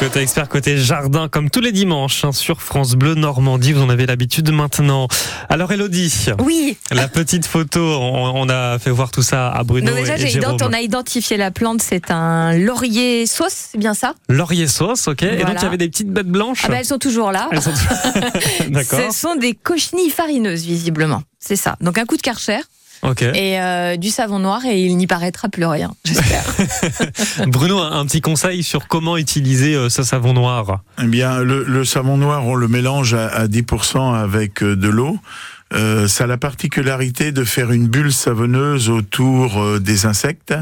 Côté expert, côté jardin, comme tous les dimanches hein, sur France Bleu Normandie, vous en avez l'habitude maintenant. Alors Elodie, Oui. la petite photo, on, on a fait voir tout ça à Bruno Donc déjà, et, Jérôme. on a identifié la plante, c'est un laurier sauce, c'est bien ça? Laurier sauce, ok. Et donc il y avait des petites bêtes blanches. Ah ben elles sont toujours là. Elles sont- D'accord. Ce sont des cochenilles farineuses, visiblement. C'est ça. Donc un coup de karcher Ok. et euh, du savon noir et il n'y paraîtra plus rien, j'espère. Bruno, un, un petit conseil sur comment utiliser euh, ce savon noir? Eh bien, le, le savon noir, on le mélange à, à 10% avec euh, de l'eau. Euh, ça a la particularité de faire une bulle savonneuse autour euh, des insectes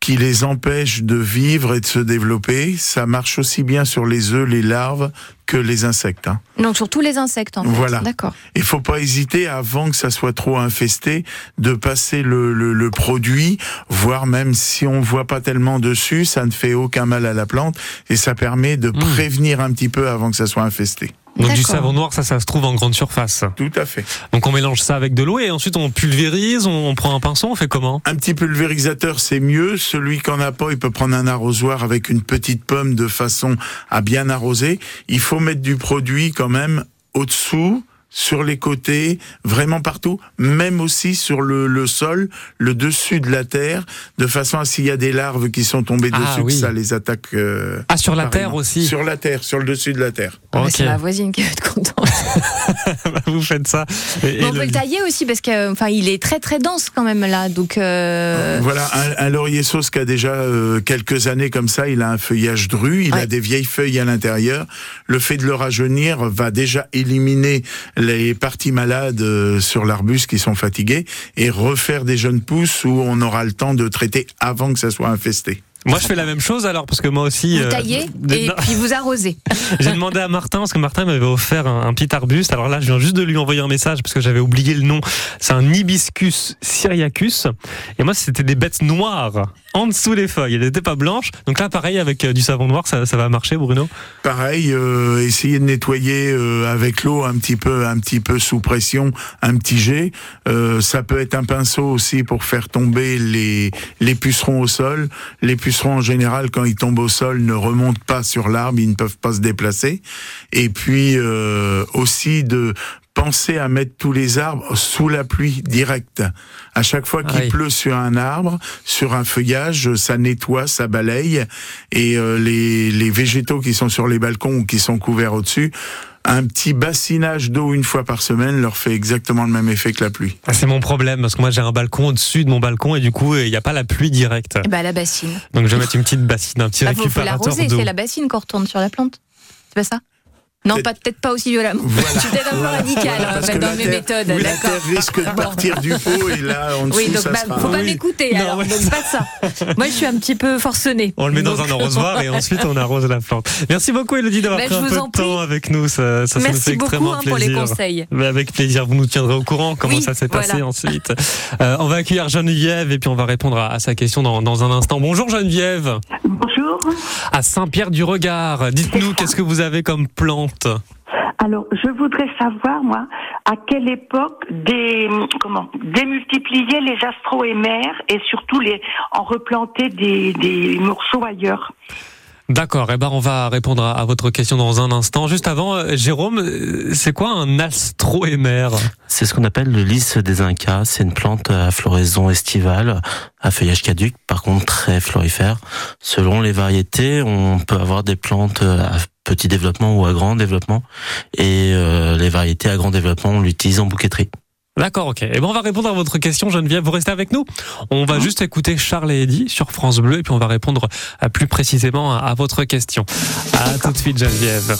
qui les empêche de vivre et de se développer. Ça marche aussi bien sur les œufs, les larves que les insectes. hein. Donc sur tous les insectes, en fait. Voilà. D'accord. Il faut pas hésiter, avant que ça soit trop infesté, de passer le, le, le produit, voire même si on voit pas tellement dessus, ça ne fait aucun mal à la plante et ça permet de prévenir un petit peu avant que ça soit infesté. Donc du savon noir, ça, ça se trouve en grande surface. Tout à fait. Donc on mélange ça avec de l'eau et ensuite on pulvérise, on, on prend un pinceau, on fait comment? Un petit pulvérisateur, c'est mieux. Celui qui en a pas, il peut prendre un arrosoir avec une petite pomme de façon à bien arroser. Il faut mettre du produit quand même au-dessous, sur les côtés, vraiment partout, même aussi sur le, le sol, le dessus de la terre, de façon à s'il y a des larves qui sont tombées Ah, dessus, oui. que ça les attaque. euh, Ah, sur la terre aussi Sur la terre, sur le dessus de la terre. Ah. C'est ma voisine qui va être contente. Vous faites ça. Et- on le- peut le tailler aussi parce que, enfin, il est très très dense quand même là. Donc euh, Voilà, un, un laurier sauce qui a déjà euh, quelques années comme ça, il a un feuillage dru, il Ouais. a des vieilles feuilles à l'intérieur. Le fait de le rajeunir va déjà éliminer les parties malades euh, sur l'arbuste qui sont fatiguées et refaire des jeunes pousses où on aura le temps de traiter avant que ça soit infesté. Moi, je fais la même chose alors, parce que moi aussi. vous euh, taillez des- et non, puis vous arrosez. J'ai demandé à Martin, parce que Martin m'avait offert un, un petit arbuste. Alors là, je viens juste de lui envoyer un message parce que j'avais oublié le nom. C'est un hibiscus syriacus. Et moi, c'était des bêtes noires en dessous des feuilles. Elles n'étaient pas blanches. Donc là, pareil, avec euh, du savon noir, ça, ça va marcher, Bruno? Pareil, euh, essayer de nettoyer euh, avec l'eau un petit peu, un petit peu sous pression, un petit jet. Euh, ça peut être un pinceau aussi pour faire tomber les les pucerons au sol. Les pucerons en général, quand ils tombent au sol, ne remontent pas sur l'arbre, ils ne peuvent pas se déplacer. Et puis euh, aussi de penser à mettre tous les arbres sous la pluie directe. À chaque fois qu'il Aïe. pleut sur un arbre, sur un feuillage, ça nettoie, ça balaye, et euh, les, les végétaux qui sont sur les balcons ou qui sont couverts au-dessus, un petit bassinage d'eau une fois par semaine leur fait exactement le même effet que la pluie. Ah, C'est mon problème, parce que moi, j'ai un balcon au-dessus de mon balcon et du coup, il n'y a pas la pluie directe. Et bah la bassine. Donc je vais mettre une petite bassine, un petit Bah, faut, faut récupérateur l'arroser. d'eau. C'est la bassine qu'on retourne sur la plante. C'est pas ça? Non, Peut-être- pas peut-être pas aussi violemment. Voilà. Je suis peut-être un peu Voilà. radical Voilà, en parce fait, que dans mes méthodes. oui, la D'accord. terre risque de partir du pot et là dessous Oui, donc ça bah, sera. faut pas Oui. m'écouter Non, alors, ouais, donc pas ça. Moi je suis un petit peu forcenée. On le met dans un arrosoir et ensuite on arrose la plante. Merci beaucoup Elodie d'avoir Ben, pris un peu de temps avec nous. Ça, ça, ça nous fait Merci beaucoup extrêmement hein, pour les plaisir. conseils. Mais avec plaisir, vous nous tiendrez au courant comment Oui, ça s'est passé ensuite. Euh, on va accueillir Geneviève et puis on va répondre à, à sa question dans, dans un instant. Bonjour Geneviève, Bonjour. à Saint-Pierre-du-Regard. Dites-nous qu'est-ce que vous avez comme plante Alors, je voudrais savoir, moi, à quelle époque des, démultiplier les astroémères et surtout les, en replanter des morceaux ailleurs. D'accord, eh ben on va répondre à, votre question dans un instant. Juste avant, euh, Jérôme, euh, c'est quoi un astroémère C'est ce qu'on appelle le lys des Incas. C'est une plante à floraison estivale, à feuillage caduc, par contre très florifère. Selon les variétés, on peut avoir des plantes à petit développement ou à grand développement. Et euh, les variétés à grand développement, on l'utilise en bouquetterie. D'accord, ok. Et ben on va répondre à votre question, Geneviève. Vous restez avec nous. On va juste écouter Charles et Eddy sur France Bleu et puis on va répondre euh, plus précisément à, à votre question. À tout de suite, Geneviève.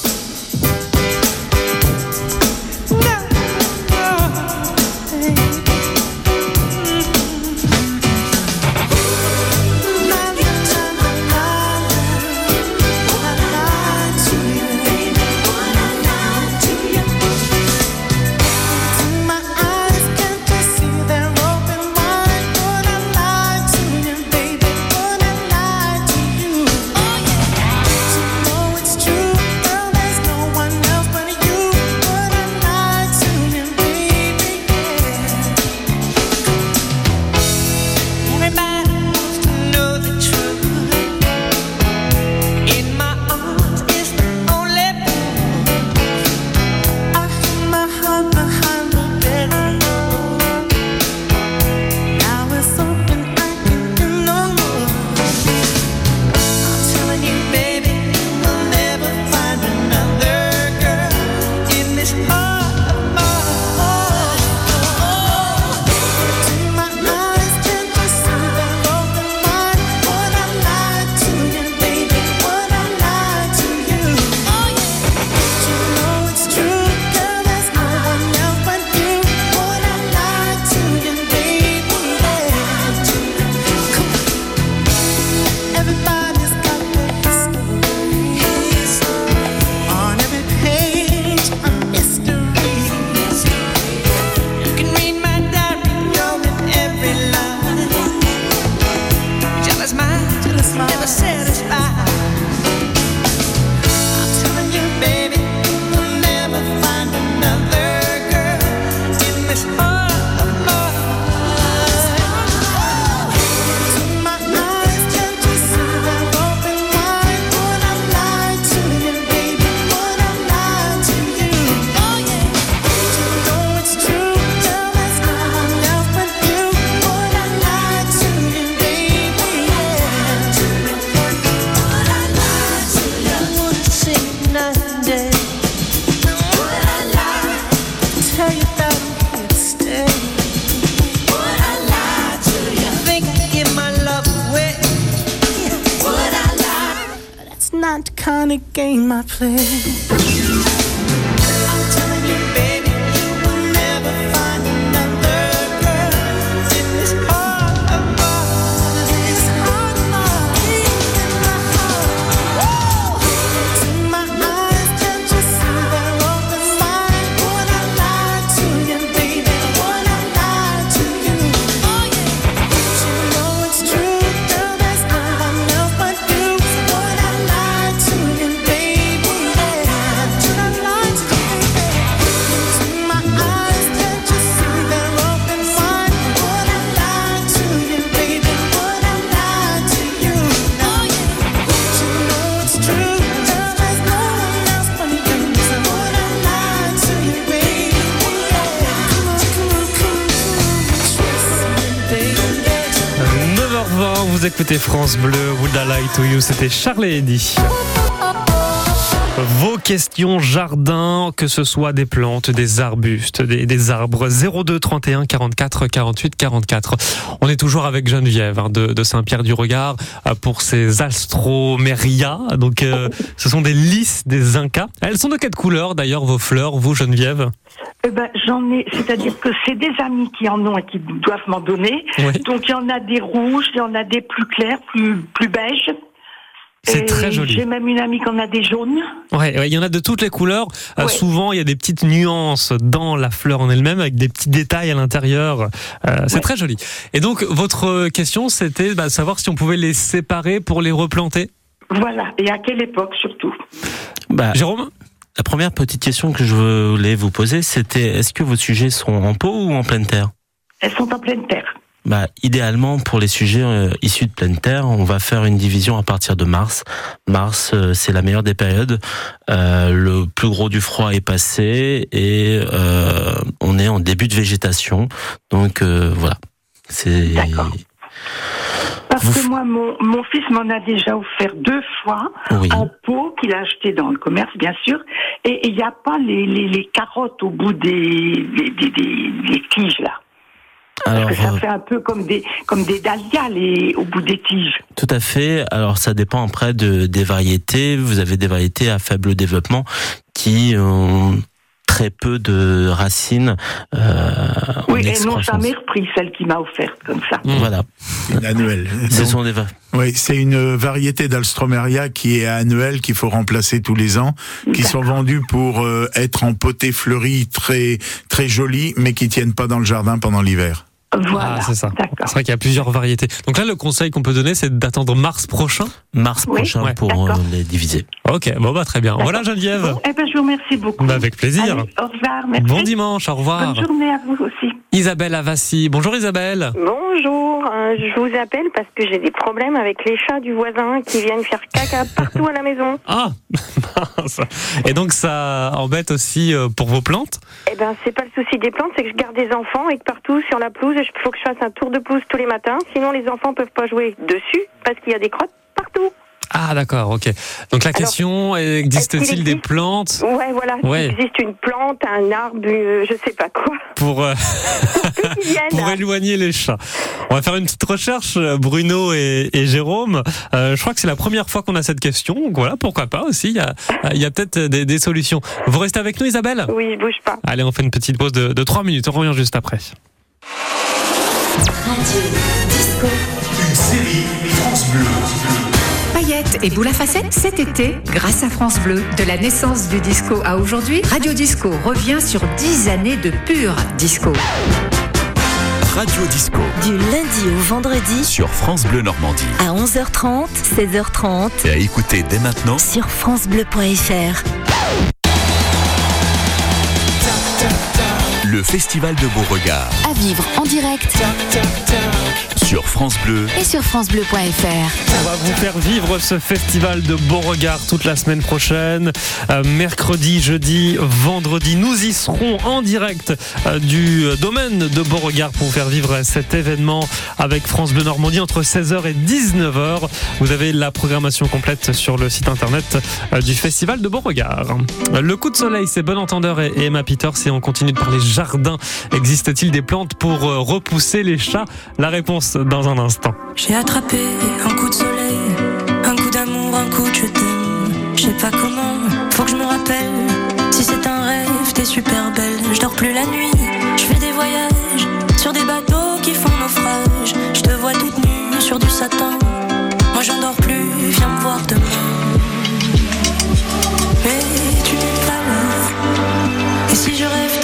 Not kind of game I play. Vous écoutez France Bleu, Would I Lie You, c'était Charles et Eddy. Vos questions jardin, que ce soit des plantes, des arbustes, des, des arbres, 02 31 44 48 44. On est toujours avec Geneviève hein, de, de Saint-Pierre-du-Regard euh, pour ces astroméria. Donc, euh, ce sont des lys des Incas. Elles sont de quelle couleur d'ailleurs vos fleurs, vous Geneviève? Eh ben, j'en ai, c'est-à-dire que c'est des amis qui en ont et qui doivent m'en donner. Oui. Donc il y en a des rouges, il y en a des plus clairs, plus plus beiges. C'est très joli. J'ai même une amie qui en a des jaunes. Ouais, ouais, il y en a de toutes les couleurs. Euh, souvent, il y a des petites nuances dans la fleur en elle-même, avec des petits détails à l'intérieur. Euh, c'est Ouais. très joli. Et donc, votre question, c'était bah, savoir si on pouvait les séparer pour les replanter. Voilà. Et à quelle époque surtout? Bah, Jérôme? la première petite question que je voulais vous poser, c'était est-ce que vos sujets sont en pot ou en pleine terre? Elles sont en pleine terre. Bah, idéalement, pour les sujets euh, issus de pleine terre, on va faire une division à partir de mars. Mars, euh, c'est la meilleure des périodes. Euh, le plus gros du froid est passé et euh, on est en début de végétation. Donc euh, voilà. C'est D'accord. Parce Vous- que moi, mon, mon fils m'en a déjà offert deux fois oui. en pot qu'il a acheté dans le commerce, bien sûr. Et il n'y a pas les, les, les carottes au bout des, des, des, des- des tiges là. Parce Alors que ça euh, fait un peu comme des comme des dahlias les, au bout des tiges. tout à fait. Alors ça dépend après de des variétés. Vous avez des variétés à faible développement qui ont très peu de racines. Euh, Oui, et non, excroissance. ça m'est repris celle qui m'a offerte comme ça. Mm. Voilà. Une annuelle. Ce sont des Oui, c'est une variété d'Alstromeria qui est annuelle, qu'il faut remplacer tous les ans, qui sont vendus pour euh, être en potée fleurie très très jolie, mais qui tiennent pas dans le jardin pendant l'hiver. Voilà, Ah, c'est ça. d'accord. C'est vrai qu'il y a plusieurs variétés. Donc là, le conseil qu'on peut donner, c'est d'attendre mars prochain. mars Oui. prochain Ouais. pour euh, les diviser. Ok, bon bah très bien. Voilà Geneviève. Bon, eh ben, je vous remercie beaucoup. Bah, avec plaisir. Allez, au revoir, merci. Bon dimanche, au revoir. Bonne journée à vous aussi. Isabelle Avassi. Bonjour Isabelle. Bonjour, euh, je vous appelle parce que j'ai des problèmes avec les chats du voisin qui viennent faire caca partout à la maison. Ah. Et donc ça embête aussi euh, pour vos plantes? Eh ben, c'est pas le souci des plantes, c'est que je garde des enfants et que partout sur la pelouse, il faut que je fasse un tour de pelouse tous les matins. Sinon, les enfants peuvent pas jouer dessus parce qu'il y a des crottes partout. Ah d'accord, ok. Donc la question, existe-t-il des plantes Ouais, voilà. Ouais. Il existe une plante, un arbre, euh, je sais pas quoi, pour, euh, pour éloigner les chats On va faire une petite recherche, euh, Bruno et, et Jérôme. Euh, je crois que c'est la première fois qu'on a cette question. Donc voilà, pourquoi pas aussi. Il y a, il y a peut-être des, des solutions. Vous restez avec nous Isabelle? Oui, je bouge pas. Allez, on fait une petite pause de, de 3 minutes. On revient juste après. Une série France Bleu. Et boules à facettes cet été, grâce à France Bleu. De la naissance du disco à aujourd'hui, Radio Disco revient sur 10 années de pur disco. Radio Disco Du lundi au vendredi sur France Bleu Normandie. à 11h30, 16h30 Et à écouter dès maintenant sur francebleu.fr. le Festival de Beauregard À vivre en direct sur France Bleu. et sur FranceBleu.fr. On va vous faire vivre ce festival de Beauregard toute la semaine prochaine. Euh, mercredi, jeudi, vendredi, nous y serons en direct euh, du domaine de Beauregard pour vous faire vivre cet événement avec France Bleu Normandie entre 16h et 19h. Vous avez la programmation complète sur le site internet euh, du festival de Beauregard. Le coup de soleil, c'est Bon Entendeur et et Emma Peters et on continue de parler jardin. Existe-t-il des plantes pour repousser les chats? La réponse dans un instant. J'ai attrapé un coup de soleil, un coup d'amour, un coup de je t'aime. sais pas comment, faut que je me rappelle. Si c'est un rêve, t'es super belle. Je dors plus la nuit, je fais des voyages sur des bateaux qui font naufrage. Je te vois toute nue sur du satin. Moi j'en dors plus, viens me voir demain. Mais tu n'es pas là. Et si je rêve,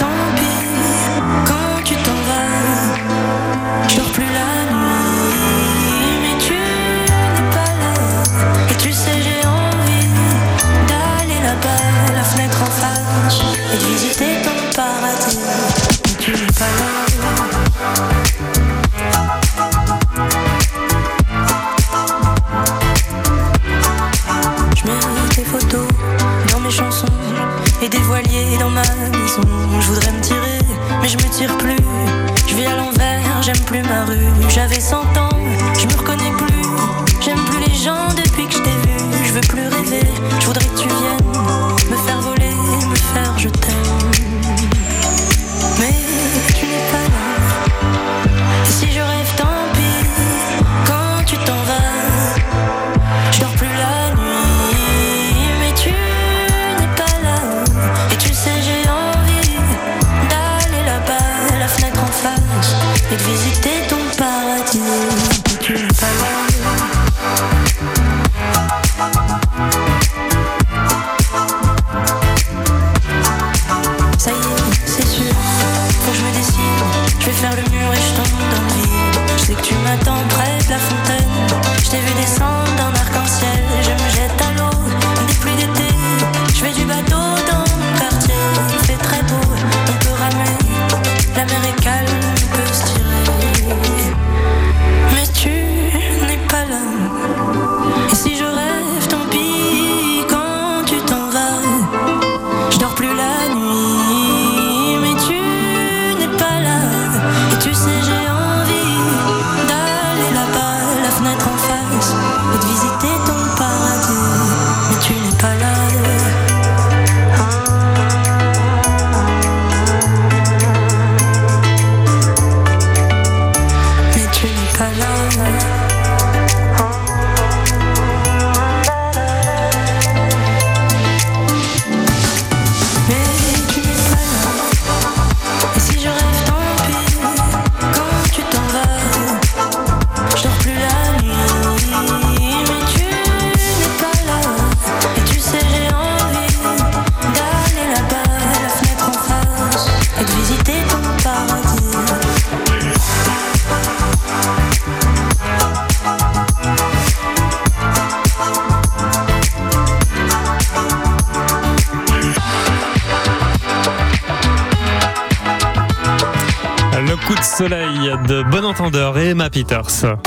Le coup de soleil de Bon Entendeur et Emma Peters. 9h,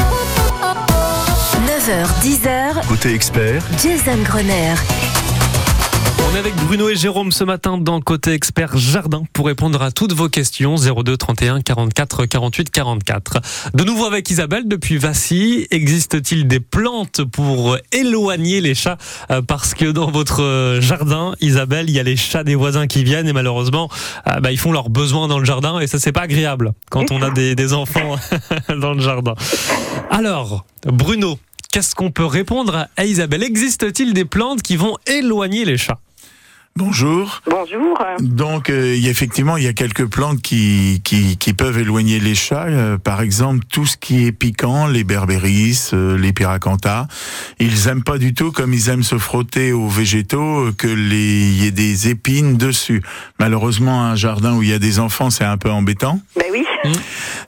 10h, Côté expert, Jason Grenier. On est avec Bruno et Jérôme ce matin dans Côté Expert Jardin pour répondre à toutes vos questions 02 31 44 48 44. De nouveau avec Isabelle depuis Vassy. Existe-t-il des plantes pour éloigner les chats? Euh, Parce que dans votre euh, jardin, Isabelle, il y a les chats des voisins qui viennent et malheureusement, euh, bah, ils font leurs besoins dans le jardin et ça c'est pas agréable quand on a des, des enfants dans le jardin. Alors, Bruno, qu'est-ce qu'on peut répondre à Isabelle? Existe-t-il des plantes qui vont éloigner les chats? Bonjour. Bonjour. Donc, euh, effectivement, il y a quelques plantes qui, qui, qui peuvent éloigner les chats. Euh, par exemple, tout ce qui est piquant, les berbéris, euh, les pyracantha. Ils aiment pas du tout, comme ils aiment se frotter aux végétaux, euh, que les, y ait des épines dessus. Malheureusement, un jardin où il y a des enfants, c'est un peu embêtant. Ben oui.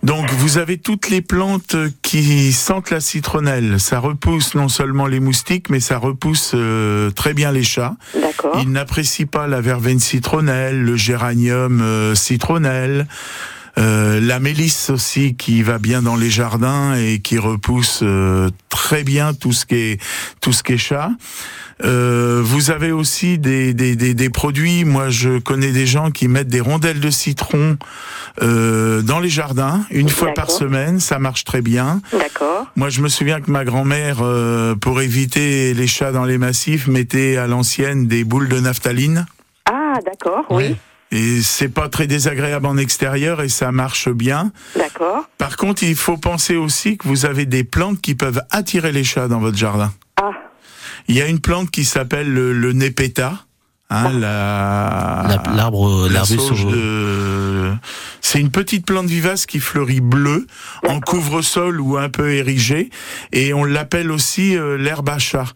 Donc vous avez toutes les plantes qui sentent la citronnelle. Ça repousse non seulement les moustiques, mais ça repousse euh, très bien les chats. D'accord. Ils n'apprécient pas la verveine citronnelle, le géranium euh, citronnelle. euh, la mélisse aussi qui va bien dans les jardins et qui repousse euh, très bien tout ce qui est tout ce qui est chat. Euh, vous avez aussi des, des, des, des produits. Moi, je connais des gens qui mettent des rondelles de citron euh, dans les jardins une fois par semaine. Ça marche très bien. D'accord. Moi, je me souviens que ma grand-mère, euh, pour éviter les chats dans les massifs, mettait à l'ancienne des boules de naphtaline. Ah, d'accord, oui. Et c'est pas très désagréable en extérieur et ça marche bien. D'accord. Par contre, il faut penser aussi que vous avez des plantes qui peuvent attirer les chats dans votre jardin. Ah, Il y a une plante qui s'appelle le, le népéta. Hein, la- La- L'arbre, la sauge de- C'est une petite plante vivace qui fleurit bleu, en couvre-sol ou un peu érigée, et on l'appelle aussi euh, l'herbe à chat.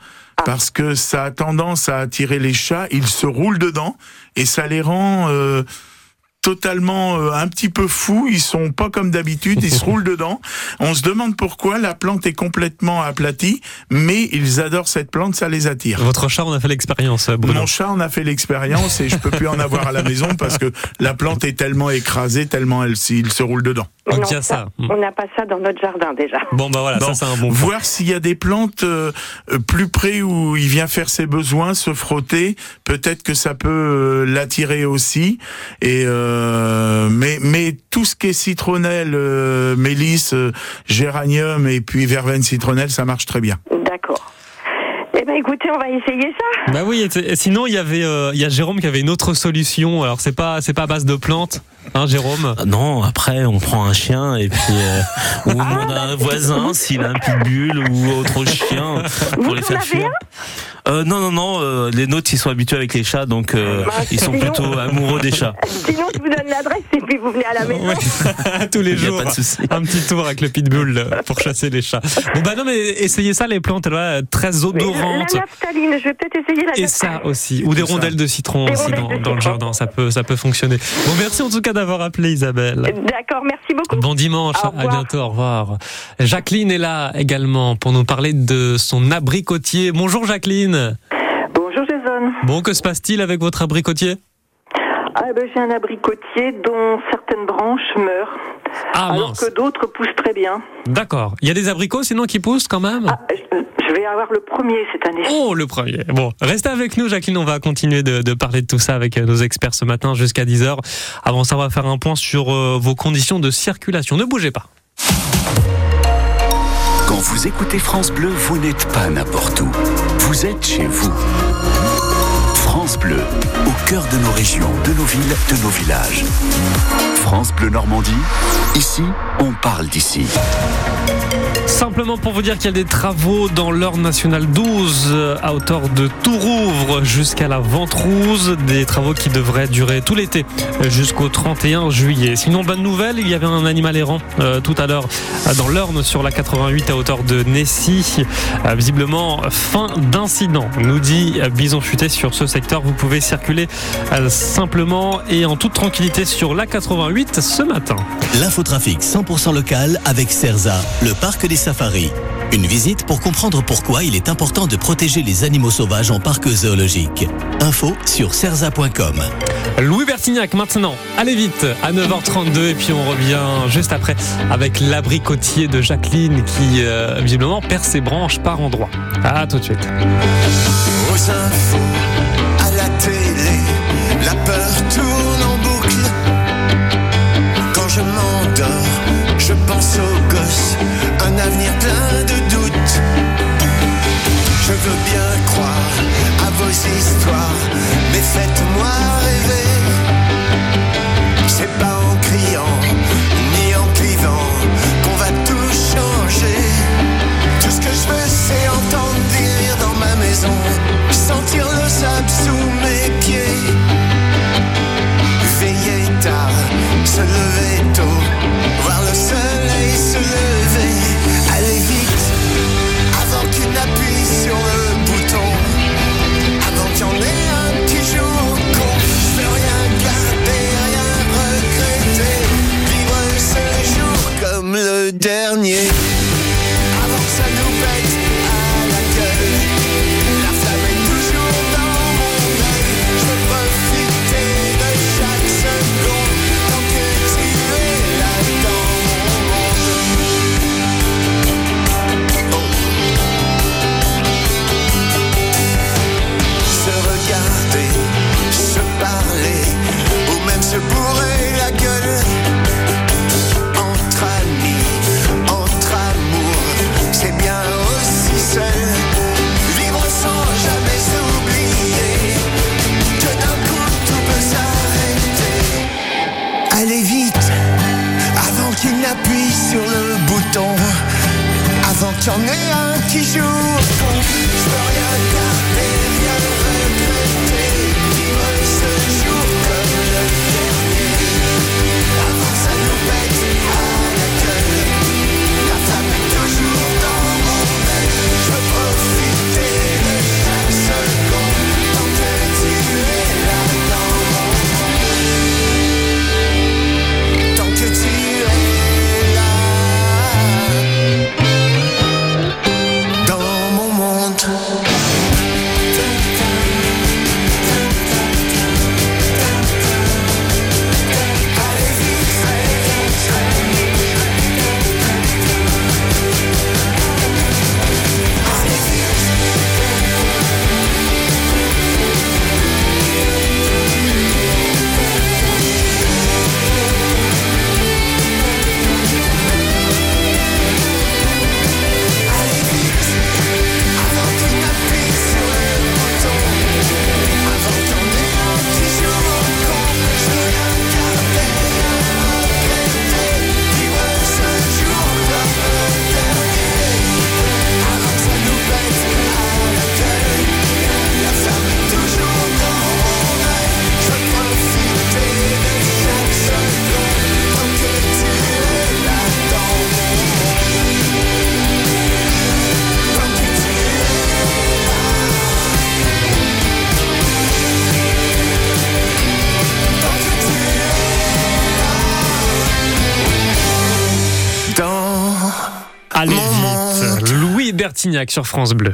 Parce que ça a tendance à attirer les chats, ils se roulent dedans et ça les rend euh, totalement euh, un petit peu fous. Ils sont pas comme d'habitude, ils se roulent dedans. On se demande pourquoi la plante est complètement aplatie, mais ils adorent cette plante, ça les attire. Votre chat, on a fait l'expérience, Bruno. Mon chat en a fait l'expérience et je peux plus en avoir à la maison parce que la plante est tellement écrasée, tellement elle, il se roule dedans. Donc ça. On n'a pas ça dans notre jardin déjà. Bon, bah voilà, Bon, ça c'est un bon point. Voir s'il y a des plantes euh, euh, plus près où il vient faire ses besoins, se frotter, peut-être que ça peut euh, l'attirer aussi. Et euh, mais mais tout ce qui est citronnelle, euh, mélisse, euh, géranium et puis verveine citronnelle, ça marche très bien. D'accord. Eh ben écoutez, on va essayer ça. Bah oui, et, sinon il y avait, euh, il y a Jérôme qui avait une autre solution. Alors c'est pas, c'est pas à base de plantes, hein, Jérôme? Ah Non, après on prend un chien et puis euh, ou on demande à un voisin s'il a un pitbull ou autre chien pour Vous les en faire avez fuir. Euh, non, non, non, euh, les nôtres ils sont habitués avec les chats donc euh, Bah, ils sont sinon- plutôt amoureux des chats. Sinon, je vous donne l'adresse et puis vous venez à la maison. Ouais. Tous les jours. pas de souci. Un petit tour avec le pitbull pour chasser les chats. Bon bah non mais essayez ça les plantes, là, très odorantes. La naphtaline, je vais peut-être essayer la Et ça aussi, ou des rondelles de citron Des aussi dans, de dans le jardin, ça peut, ça peut fonctionner. Bon, merci en tout cas d'avoir appelé Isabelle. D'accord, merci beaucoup. Bon dimanche, Au à revoir. bientôt, au revoir. Jacqueline est là également pour nous parler de son abricotier. Bonjour Jacqueline. Bonjour Jason. Bon, que se passe-t-il avec votre abricotier? Ah, ben, j'ai un abricotier dont certaines branches meurent, Ah alors mince, que d'autres poussent très bien. d'accord. Il y a des abricots sinon qui poussent quand même? Ah, je, vais avoir le premier cette année. Oh, le premier. Bon, restez avec nous, Jacqueline. On va continuer de, de parler de tout ça avec euh, nos experts ce matin jusqu'à 10h. Avant ça, on va faire un point sur euh, vos conditions de circulation. Ne bougez pas. Vous écoutez France Bleu, vous n'êtes pas n'importe où. Vous êtes chez vous. France Bleu, au cœur de nos régions, de nos villes, de nos villages. France Bleu Normandie, ici, on parle d'ici. Simplement pour vous dire qu'il y a des travaux dans l'Orne nationale 12 euh, à hauteur de Tourouvre jusqu'à la Ventrouse. Des travaux qui devraient durer tout l'été euh, jusqu'au 31 juillet. Sinon, bonne nouvelle, il y avait un animal errant euh, tout à l'heure dans l'Orne sur la 88 à hauteur de Nessy. Euh, visiblement, fin d'incident, nous dit Bison Futé sur ce secteur. Vous pouvez circuler euh, simplement et en toute tranquillité sur la 88 ce matin. L'infotrafic 100% local avec Cerza, le parc des safaris. Une visite pour comprendre pourquoi il est important de protéger les animaux sauvages en parc zoologique. Info sur cerza.com. Louis Bertignac maintenant, allez vite à 9h32 et puis on revient juste après avec l'abricotier de Jacqueline qui euh, visiblement perd ses branches par endroits. À tout de suite. Avenir plein de doutes. Je veux bien qui n'appuie sur le bouton avant qu'il y en ait un qui joue au fond. Je rien garder. Bertignac sur France Bleu.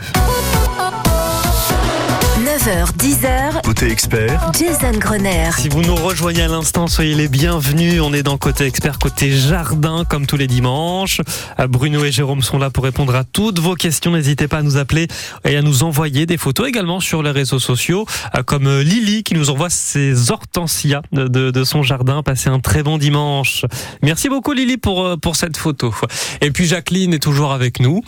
9h, 10h, Côté expert, Jason Grenier. Si vous nous rejoignez à l'instant, soyez les bienvenus. On est dans Côté Expert, côté Jardin, comme tous les dimanches. Euh, Bruno et Jérôme sont là pour répondre à toutes vos questions. N'hésitez pas à nous appeler et à nous envoyer des photos également sur les réseaux sociaux, euh, comme euh, Lily qui nous envoie ses hortensias de, de- de son jardin. Passez un très bon dimanche. Merci beaucoup Lily pour, pour cette photo. Et puis Jacqueline est toujours avec nous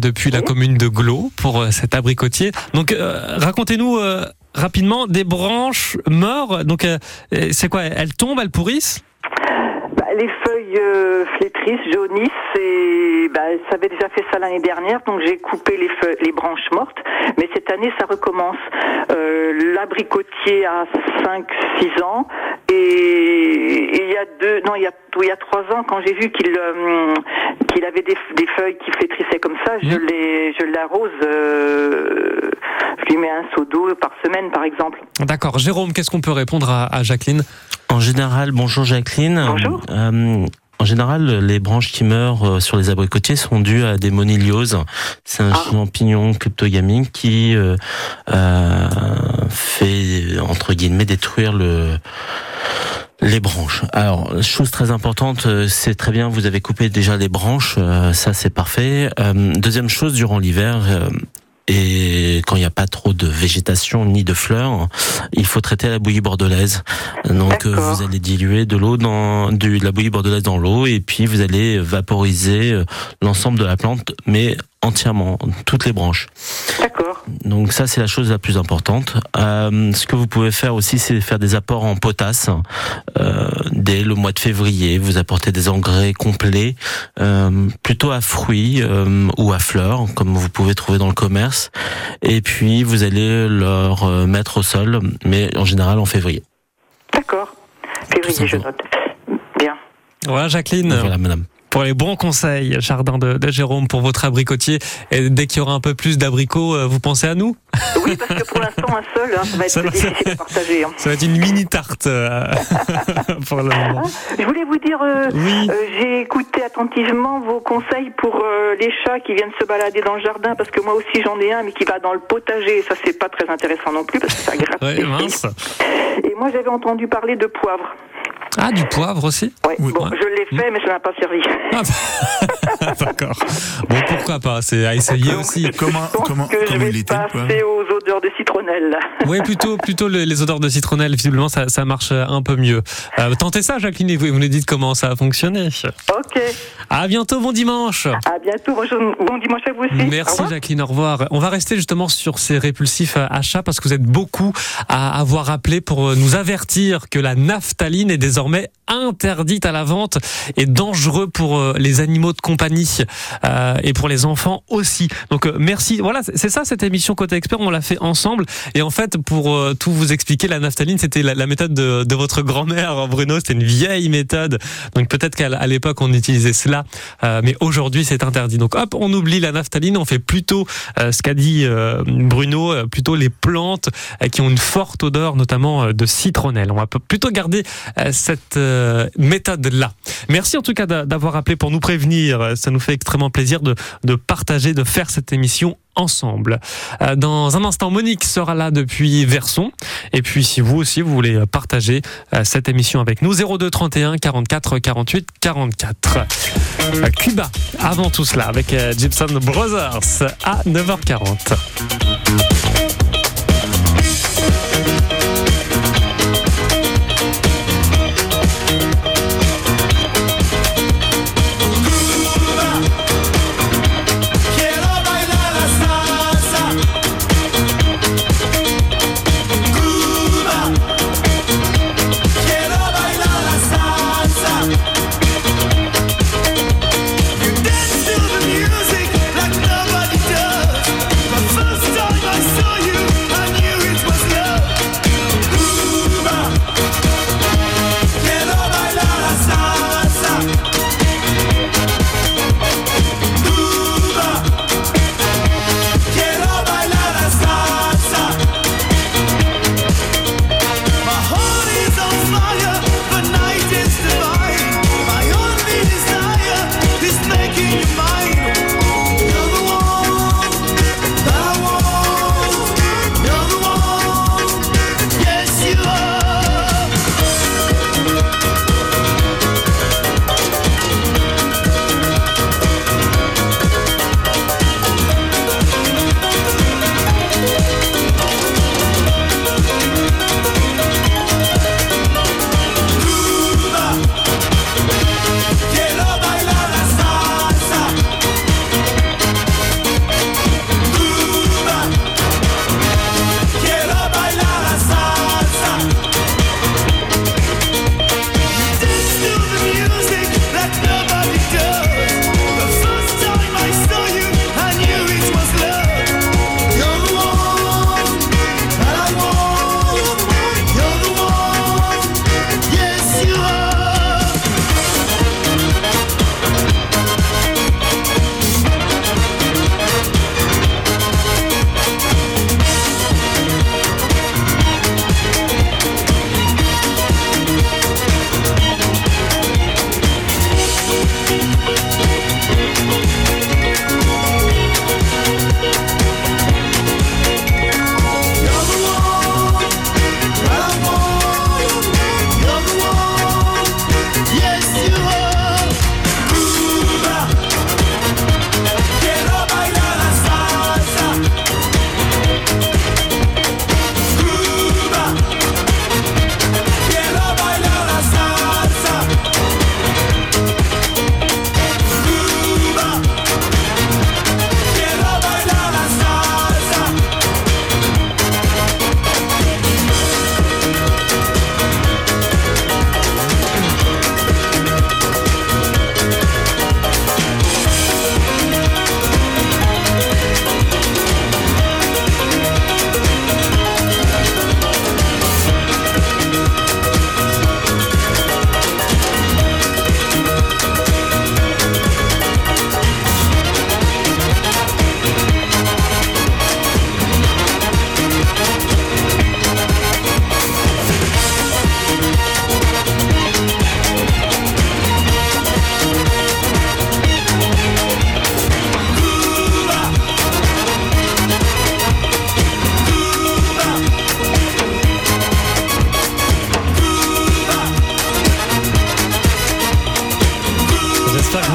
depuis la commune de Glo pour cet abricotier. Donc euh, racontez-nous euh, rapidement des branches meurent. Donc euh, euh, c'est quoi Elles tombent, elles pourrissent? Bah, les feuilles euh, flétrissent, jaunissent et bah, ça avait déjà fait ça l'année dernière, donc j'ai coupé les, feuilles, les branches mortes. Mais cette année, ça recommence. L'abricotier a 5-6 ans et il y a deux, non, il y a, oui, il y a trois ans, quand j'ai vu qu'il euh, qu'il avait des, des feuilles qui flétrissaient comme ça, je les, je l'arrose. euh, je lui mets un seau d'eau par semaine, par exemple. D'accord. Jérôme, qu'est-ce qu'on peut répondre à, à Jacqueline? En général, bonjour Jacqueline. Bonjour. Euh, en général, les branches qui meurent euh, sur les abricotiers sont dues à des monilioses. C'est un champignon cryptogamique qui euh, euh, fait, entre guillemets, détruire le les branches. Alors, chose très importante, euh, c'est très bien, vous avez coupé déjà les branches, euh, ça c'est parfait. Euh, deuxième chose, durant l'hiver, et quand il n'y a pas trop de végétation ni de fleurs, il faut traiter la bouillie bordelaise. Donc vous allez diluer de l'eau dans de la bouillie bordelaise dans l'eau et puis vous allez vaporiser l'ensemble de la plante, mais entièrement, toutes les branches. D'accord. Donc ça c'est la chose la plus importante. Euh, ce que vous pouvez faire aussi, c'est faire des apports en potasse euh, dès le mois de février. Vous apportez des engrais complets, euh, plutôt à fruits euh, ou à fleurs, comme vous pouvez trouver dans le commerce. Et puis vous allez leur euh, mettre au sol, mais en général en février. D'accord. Février, je note. Bien. Voilà, Jacqueline. Voilà, madame. Pour les bons conseils, jardin de, de Jérôme, pour votre abricotier. Et dès qu'il y aura un peu plus d'abricots, euh, vous pensez à nous? Oui, parce que pour l'instant, un seul, hein, ça va être Ça plus va- difficile à partager. hein. Ça va être une mini tarte euh, pour le moment. Je voulais vous dire, euh, Oui. euh, j'ai écouté attentivement vos conseils pour les chats qui viennent se balader dans le jardin, parce que moi aussi j'en ai un, mais qui va dans le potager. Ça, c'est pas très intéressant non plus, parce que ça gratte. Ouais, mince. Et moi, j'avais entendu parler de poivre. Ah, du poivre aussi Ouais. Bon, je l'ai fait, mais ça n'a pas servi. D'accord. Bon, pourquoi pas C'est à essayer aussi. Comment, comment, que je vais passer aux odeurs de citronnelle. Oui, plutôt, plutôt le- les odeurs de citronnelle. Visiblement, ça, ça marche un peu mieux. Euh, tentez ça, Jacqueline, et vous, vous nous dites comment ça a fonctionné. Ok. À bientôt, bon dimanche. À bientôt. Bon dimanche à vous aussi. Au Merci. Jacqueline, au revoir. On va rester justement sur ces répulsifs achats parce que vous êtes beaucoup à avoir appelé pour euh, nous avertir que la naphtaline est désormais interdite à la vente et dangereux pour euh, les animaux de compagnie euh, et pour les enfants aussi. Donc euh, merci. Voilà, c'est ça cette émission Côté Expert, on l'a fait ensemble et en fait pour euh, tout vous expliquer, la naphtaline c'était la, la méthode de, de votre grand-mère Bruno, c'était une vieille méthode. Donc peut-être qu'à l'époque on utilisait cela, euh, mais aujourd'hui c'est interdit. Donc hop, on oublie la naphtaline, on fait plutôt euh, ce qu'a dit euh, Bruno, euh, plutôt les plantes euh, qui ont une forte odeur, notamment euh, de citronnelle. On va plutôt garder cette méthode-là. Merci en tout cas d'a- d'avoir appelé pour nous prévenir. Ça nous fait extrêmement plaisir de, de partager, de faire cette émission ensemble. Euh, Dans un instant, Monique sera là depuis Verson. Et puis, si vous aussi, vous voulez partager euh, cette émission avec nous, 02 31 44 48 44. Euh, Cuba, avant tout cela, avec euh, Gibson Brothers à 9h40.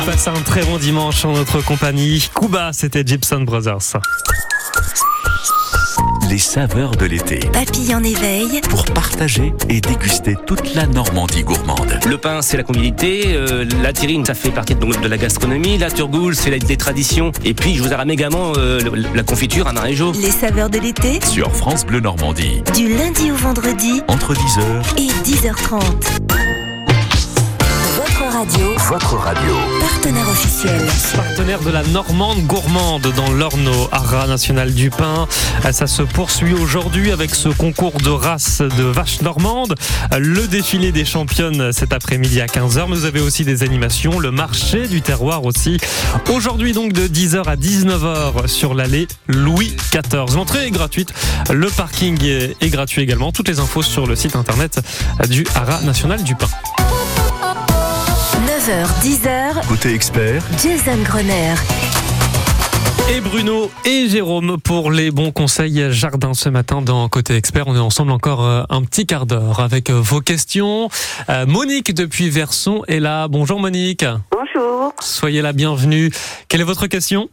Passez un très bon dimanche en notre compagnie. Cuba, c'était Gibson Brothers. Les saveurs de l'été. Papille en éveil. Pour partager et déguster toute la Normandie gourmande. Le pain, c'est la convivialité. euh, la terrine, ça fait partie donc, de la gastronomie. La turgoule, c'est la- des traditions. Et puis, je vous ai ramené également euh, le- la confiture à Maréjo. Les saveurs de l'été. Sur France Bleu Normandie. Du lundi au vendredi. Entre 10h Et 10h30. Votre radio. Votre radio. Partenaire officiel. Partenaire de la Normande gourmande dans l'Orno, Ara national du pain. Euh, Ça se poursuit aujourd'hui avec ce concours de race de vaches normandes. Euh, Le défilé des championnes cet après-midi à 15h. Mais vous avez aussi des animations, le marché du terroir aussi. Aujourd'hui donc de 10h à 19h sur l'allée Louis XIV. L'entrée est gratuite. Le parking est est gratuit également. Toutes les infos sur le site internet du Ara national du pain. 9h, 10h. Côté expert, Jason Grenier. Et Bruno et Jérôme pour les bons conseils jardin ce matin dans Côté Expert. On est ensemble encore euh, un petit quart d'heure avec euh, vos questions. Euh, Monique depuis Verson est là. Bonjour Monique. Bonjour. Soyez la bienvenue. Quelle est votre question?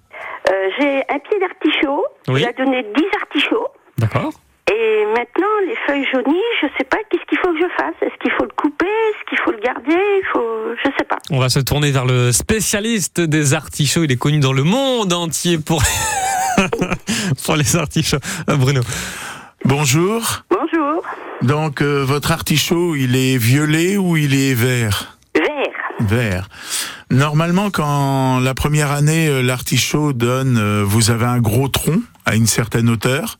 Euh, J'ai un pied d'artichaut. Oui. Il a donné 10 artichauts. D'accord. Et maintenant, les feuilles jaunies, je sais pas qu'il faut que je fasse. Est-ce qu'il faut le couper? Est-ce qu'il faut le garder? Il faut, je sais pas. On va se tourner vers le spécialiste des artichauts. Il est connu dans le monde entier pour, pour les artichauts. Euh, Bruno. Bonjour. Bonjour. Donc, euh, votre artichaut, il est violet ou il est vert? Vert. Vert. Normalement, quand la première année, euh, l'artichaut donne, euh, vous avez un gros tronc à une certaine hauteur.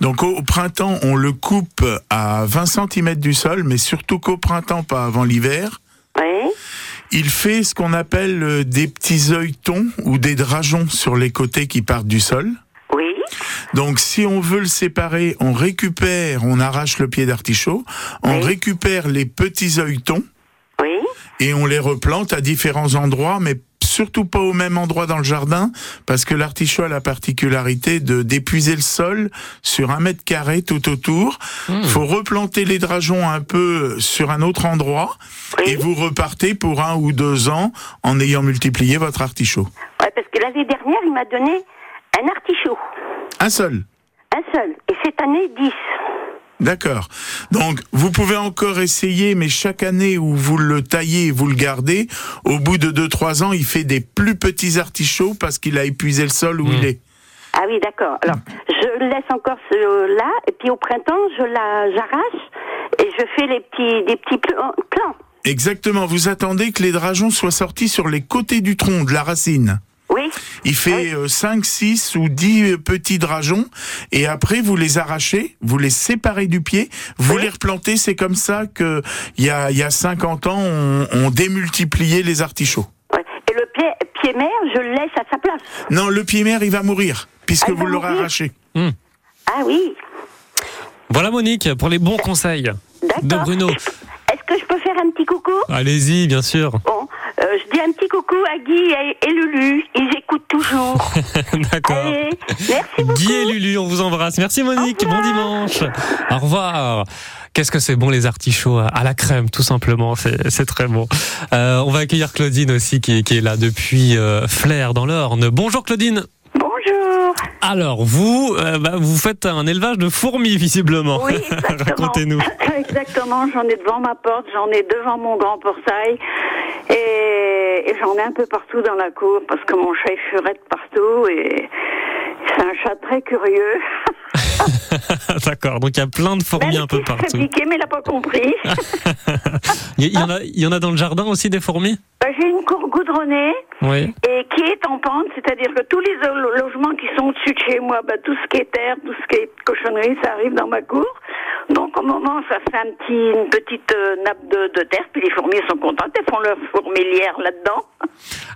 Donc au, printemps, on le coupe à 20 cm du sol, mais surtout qu'au printemps, pas avant l'hiver. Oui. Il fait ce qu'on appelle euh, des petits œilletons ou des drageons sur les côtés qui partent du sol. Oui. Donc si on veut le séparer, on récupère, on arrache le pied d'artichaut, on Oui. récupère les petits œilletons Oui. et on les replante à différents endroits, mais surtout pas au même endroit dans le jardin, parce que l'artichaut a la particularité de d'épuiser le sol sur un mètre carré tout autour. Hmm. faut replanter les drageons un peu sur un autre endroit, et vous repartez pour un ou deux ans en ayant multiplié votre artichaut. Ouais, parce que l'année dernière, il m'a donné un artichaut. Un seul. Un seul. Et cette année, 10. D'accord. Donc, vous pouvez encore essayer, mais chaque année où vous le taillez et vous le gardez, au bout de 2-3 ans, il fait des plus petits artichauts parce qu'il a épuisé le sol où il est. Ah oui, d'accord. Alors, je laisse encore ceux-là, et puis au printemps, je la, j'arrache, et je fais les petits, des petits plans. plans. Exactement. Vous attendez que les drageons soient sortis sur les côtés du tronc, de la racine. Oui. Il fait 5, 6 ou 10 petits drageons et après vous les arrachez, vous les séparez du pied, vous les replantez. C'est comme ça que il y a, il y a 50 ans on, on démultipliait les artichauts. Ouais. Et le pied, pied mère, je le laisse à sa place. Non, le pied mère il va mourir puisque Ah, vous l'aurez arraché. Ah oui. Voilà Monique pour les bons conseils de D'accord. Bruno. Est-ce que je peux faire un petit coucou? Allez-y, bien sûr. Bon, euh, je dis un petit coucou à Guy et, et Lulu. Ils écoutent toujours. D'accord. Merci beaucoup. Guy et Lulu, on vous embrasse. Merci Monique, bon dimanche. Au revoir. Qu'est-ce que c'est bon les artichauts à la crème, tout simplement, c'est très bon. Euh, on va accueillir Claudine aussi qui est, qui est là depuis euh, Flair dans l'Orne. Bonjour Claudine. Bonjour. Alors vous, euh, bah, vous faites un élevage de fourmis visiblement. Oui, exactement. Racontez-nous. Exactement, j'en ai devant ma porte, j'en ai devant mon grand portail et, et j'en ai un peu partout dans la cour parce que mon chat il furette partout et c'est un chat très curieux. D'accord, donc il y a plein de fourmis un peu Il s'est partout. piqué mais il n'a pas compris. Il y, il y en a, il y en a dans le jardin aussi des fourmis? Bah, J'ai une cour goudronnée Oui. et qui est en pente, c'est-à-dire que tous les lo- logements qui sont au-dessus de chez moi, bah, tout ce qui est terre, tout ce qui est cochonnerie, ça arrive dans ma cour. Donc au moment, ça fait un petit, une petite euh, nappe de, de terre, puis les fourmis sont contentes, elles font leur fourmilière là-dedans.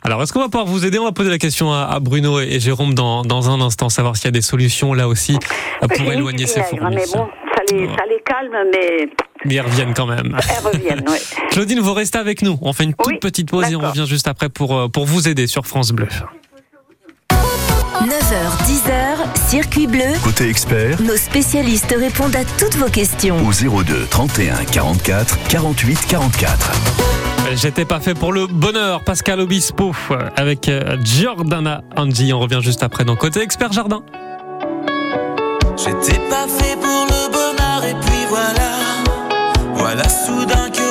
Alors, est-ce qu'on va pouvoir vous aider? On va poser la question à, à Bruno et Jérôme dans, dans un instant, savoir s'il y a des solutions là aussi pour éloigner ces fourmis. Mais bon, ça les, ça les calme, mais Mais ils reviennent quand même. elles reviennent, oui. Claudine, vous restez avec nous. On fait une toute petite pause et on revient juste après pour, euh, pour vous aider sur France Bleu. 9h, 10h, Circuit Bleu. Côté expert, Nos spécialistes répondent à toutes vos questions. au 02 31 44 48 44. J'étais pas fait pour le bonheur, Pascal Obispo, euh, avec euh, Giordana Angie. On revient juste après dans Côté Expert Jardin. J'étais pas fait pour le bonheur et puis voilà Voilà soudain que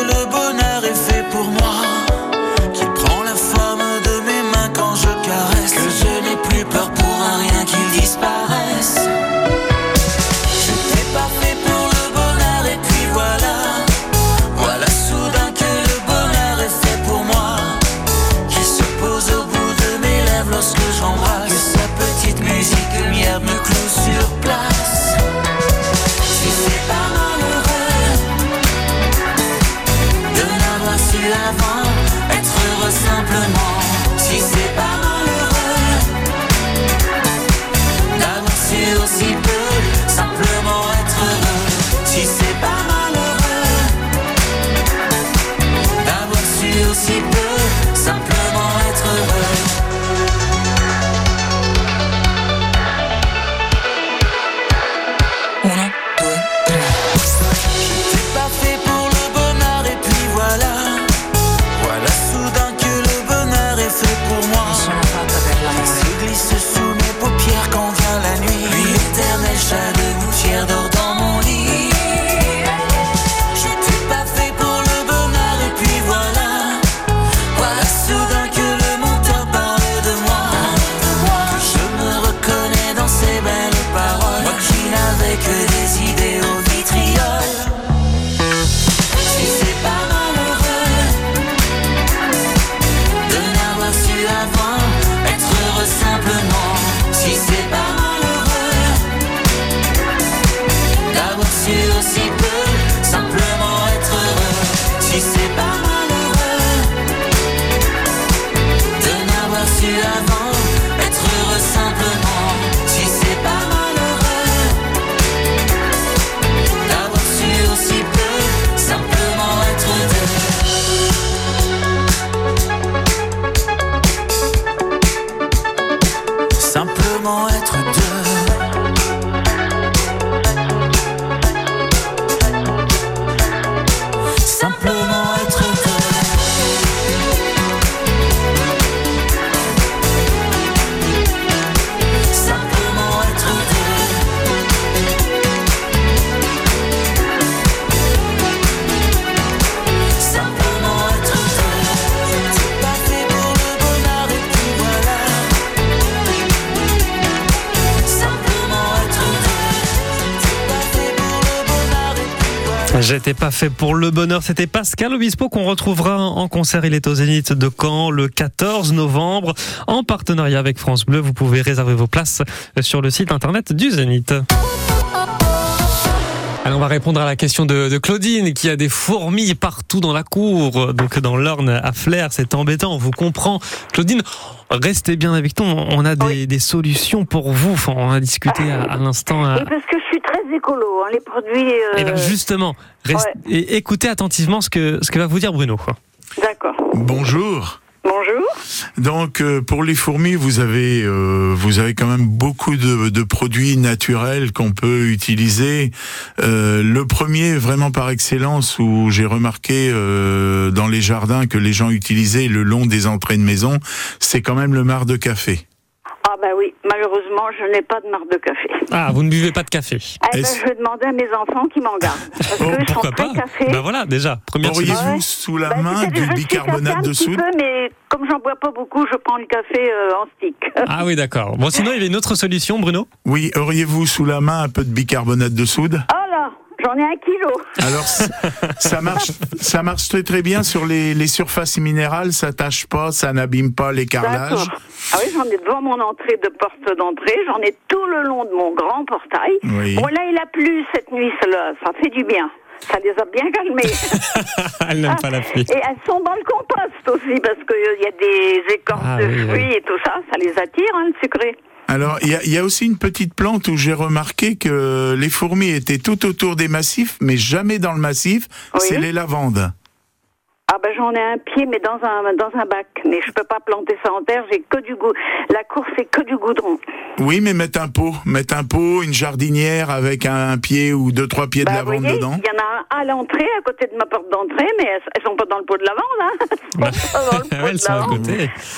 J'étais pas fait pour le bonheur. C'était Pascal Obispo qu'on retrouvera en concert. Il est au Zénith de Caen le 14 novembre en partenariat avec France Bleu. Vous pouvez réserver vos places sur le site internet du Zénith. Alors on va répondre à la question de, de Claudine qui a des fourmis partout dans la cour, donc dans l'Orne à Flair, c'est embêtant, on vous comprend. Claudine, restez bien avec nous, on a des, des solutions pour vous, Enfin, on a discuté à, à l'instant. à- Et parce que je suis très écolo, hein, les produits. euh, Eh ben justement, reste- ouais. et écoutez attentivement ce que, ce que va vous dire Bruno. D'accord. Bonjour. Bonjour. Donc euh, pour les fourmis, vous avez euh, vous avez quand même beaucoup de, de produits naturels qu'on peut utiliser. Euh, le premier, vraiment par excellence, où j'ai remarqué euh, dans les jardins que les gens utilisaient le long des entrées de maison, c'est quand même le marc de café. Ah bah oui, malheureusement, je n'ai pas de marque de café. Ah, vous ne buvez pas de café Eh ben, je vais demander à mes enfants qui m'en gardent. Parce que sont Pourquoi pas café. Ben voilà, déjà, première Auriez-vous sous la Bah, main du bicarbonate de soude peu, mais comme j'en bois pas beaucoup, je prends le café euh, en stick. Ah oui, d'accord. Bon, sinon, il y avait une autre solution, Bruno? Oui, auriez-vous sous la main un peu de bicarbonate de soude? Oh là, j'en ai un kilo. Alors ça marche, ça marche très très bien sur les, les surfaces minérales, ça tâche pas, ça n'abîme pas les carrelages. Ah oui, j'en ai devant mon entrée de porte d'entrée, j'en ai tout le long de mon grand portail. Oui. Bon là, il a plu cette nuit, cela, ça fait du bien. Ça les a bien calmés. Elle n'aime pas la pluie. Et elles sont dans le compost aussi, parce qu'il y a des écorces Ah de oui, oui. fruits et tout ça, ça les attire, hein, le sucré. Alors, il y a, il y a aussi une petite plante où j'ai remarqué que les fourmis étaient tout autour des massifs, mais jamais dans le massif, c'est les lavandes. Ah ben j'en ai un pied, mais dans un dans un bac. Mais je peux pas planter ça en terre. J'ai que du goût. La course c'est que du goudron. Oui, mais mettre un pot, mettre un pot, une jardinière avec un, pied ou deux trois pieds de Bah, lavande voyez, dedans. il y en a un à l'entrée, à côté de ma porte d'entrée, mais elles, elles sont pas dans le pot de lavande. Hein. Elles sont pas dans le pot Elles de sont à côté.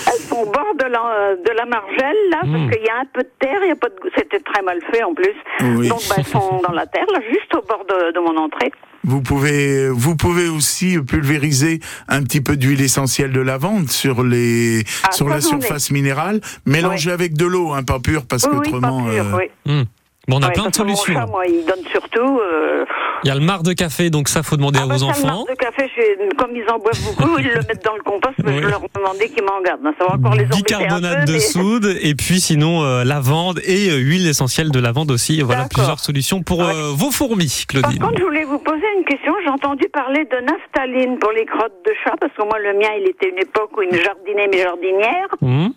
Elles sont au bord de la, de la margelle, là, Hmm. parce qu'il y a un peu de terre, il y a pas de. C'était très mal fait en plus. Oui. Donc, bah, elles sont dans la terre, là, juste au bord de, de mon entrée. Vous pouvez, vous pouvez aussi pulvériser un petit peu d'huile essentielle de lavande sur les, Ah, sur la surface minérale, mélangée avec de l'eau, hein, pas pure, parce oui, que oui, euh, oui. Hmm. Bon, on a Ouais, plein de mon solutions. chat, moi, il donne surtout. euh, Il y a le marc de café, donc ça faut demander à bah, vos ça, le enfants. marc de café, je- comme ils en boivent beaucoup, ils le mettent dans le compost, mais Oui. je leur demandais qu'ils m'en gardent. Ça va encore les un Bicarbonate peu, de mais- soude et puis sinon euh, lavande et euh, huile essentielle de lavande aussi. Voilà plusieurs solutions pour euh, vos fourmis, Par Claudine. contre, je voulais vous poser une question. J'ai entendu parler de naphtaline pour les crottes de chat, parce que moi, le mien, il était une époque où il jardinait mes jardinières. Hmm.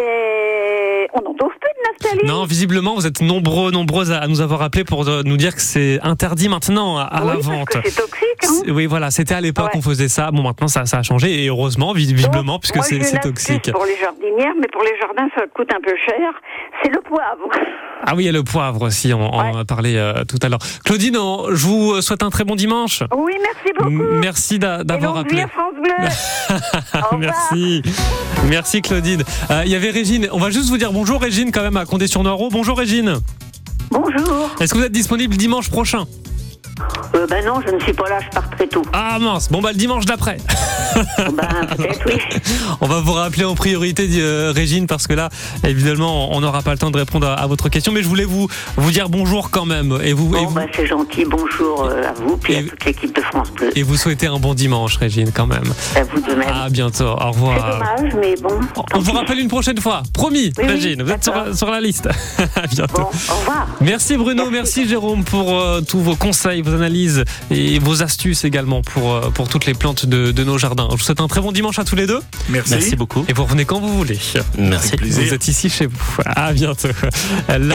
Et on n'en trouve Non, visiblement, vous êtes nombreux, nombreuses à nous avoir appelé pour euh, nous dire que c'est interdit maintenant à, à Oui, la vente. que c'est toxique. Hein. Oui, voilà, c'était à l'époque qu'on faisait ça. Bon, maintenant ça, ça a changé et heureusement, vis- visiblement, puisque c'est toxique. pour les jardinières, mais pour les jardins, ça coûte un peu cher. C'est le poivre. Ah oui, il y a le poivre aussi, on, on en a parlé euh, tout à l'heure. Claudine, on- je vous souhaite un très bon dimanche. Oui, merci beaucoup. M- Merci d'a- d'avoir appelé. Merci. Merci Claudine. Euh, Il y avait Régine. On va juste vous dire bonjour Régine quand même à Condé-sur-Noireau. Bonjour Régine. Bonjour. Est-ce que vous êtes disponible dimanche prochain? Euh, ben non, je ne suis pas là, je pars très tôt. Ah mince, bon bah le dimanche d'après. ben peut-être oui. On va vous rappeler en priorité euh, Régine parce que là évidemment on n'aura pas le temps de répondre à, à votre question mais je voulais vous vous dire bonjour quand même et vous, et ben, c'est gentil. Bonjour euh, à vous, puis à toute l'équipe de France Bleu. et vous souhaiter un bon dimanche Régine quand même. À vous de même. À bientôt, au C'est revoir. dommage, mais bon. On vous rappelle une prochaine fois, promis Oui, oui, Régine, vous êtes sur la liste. à bientôt. Au revoir. Merci Bruno, merci, Jérôme pour euh, tous vos conseils, vos analyses et vos astuces également pour, euh, pour toutes les plantes de, de nos jardins. Je vous souhaite un très bon dimanche à tous les deux. Merci. Merci beaucoup. Et vous revenez quand vous voulez. Merci. Vous êtes ici chez vous. À bientôt.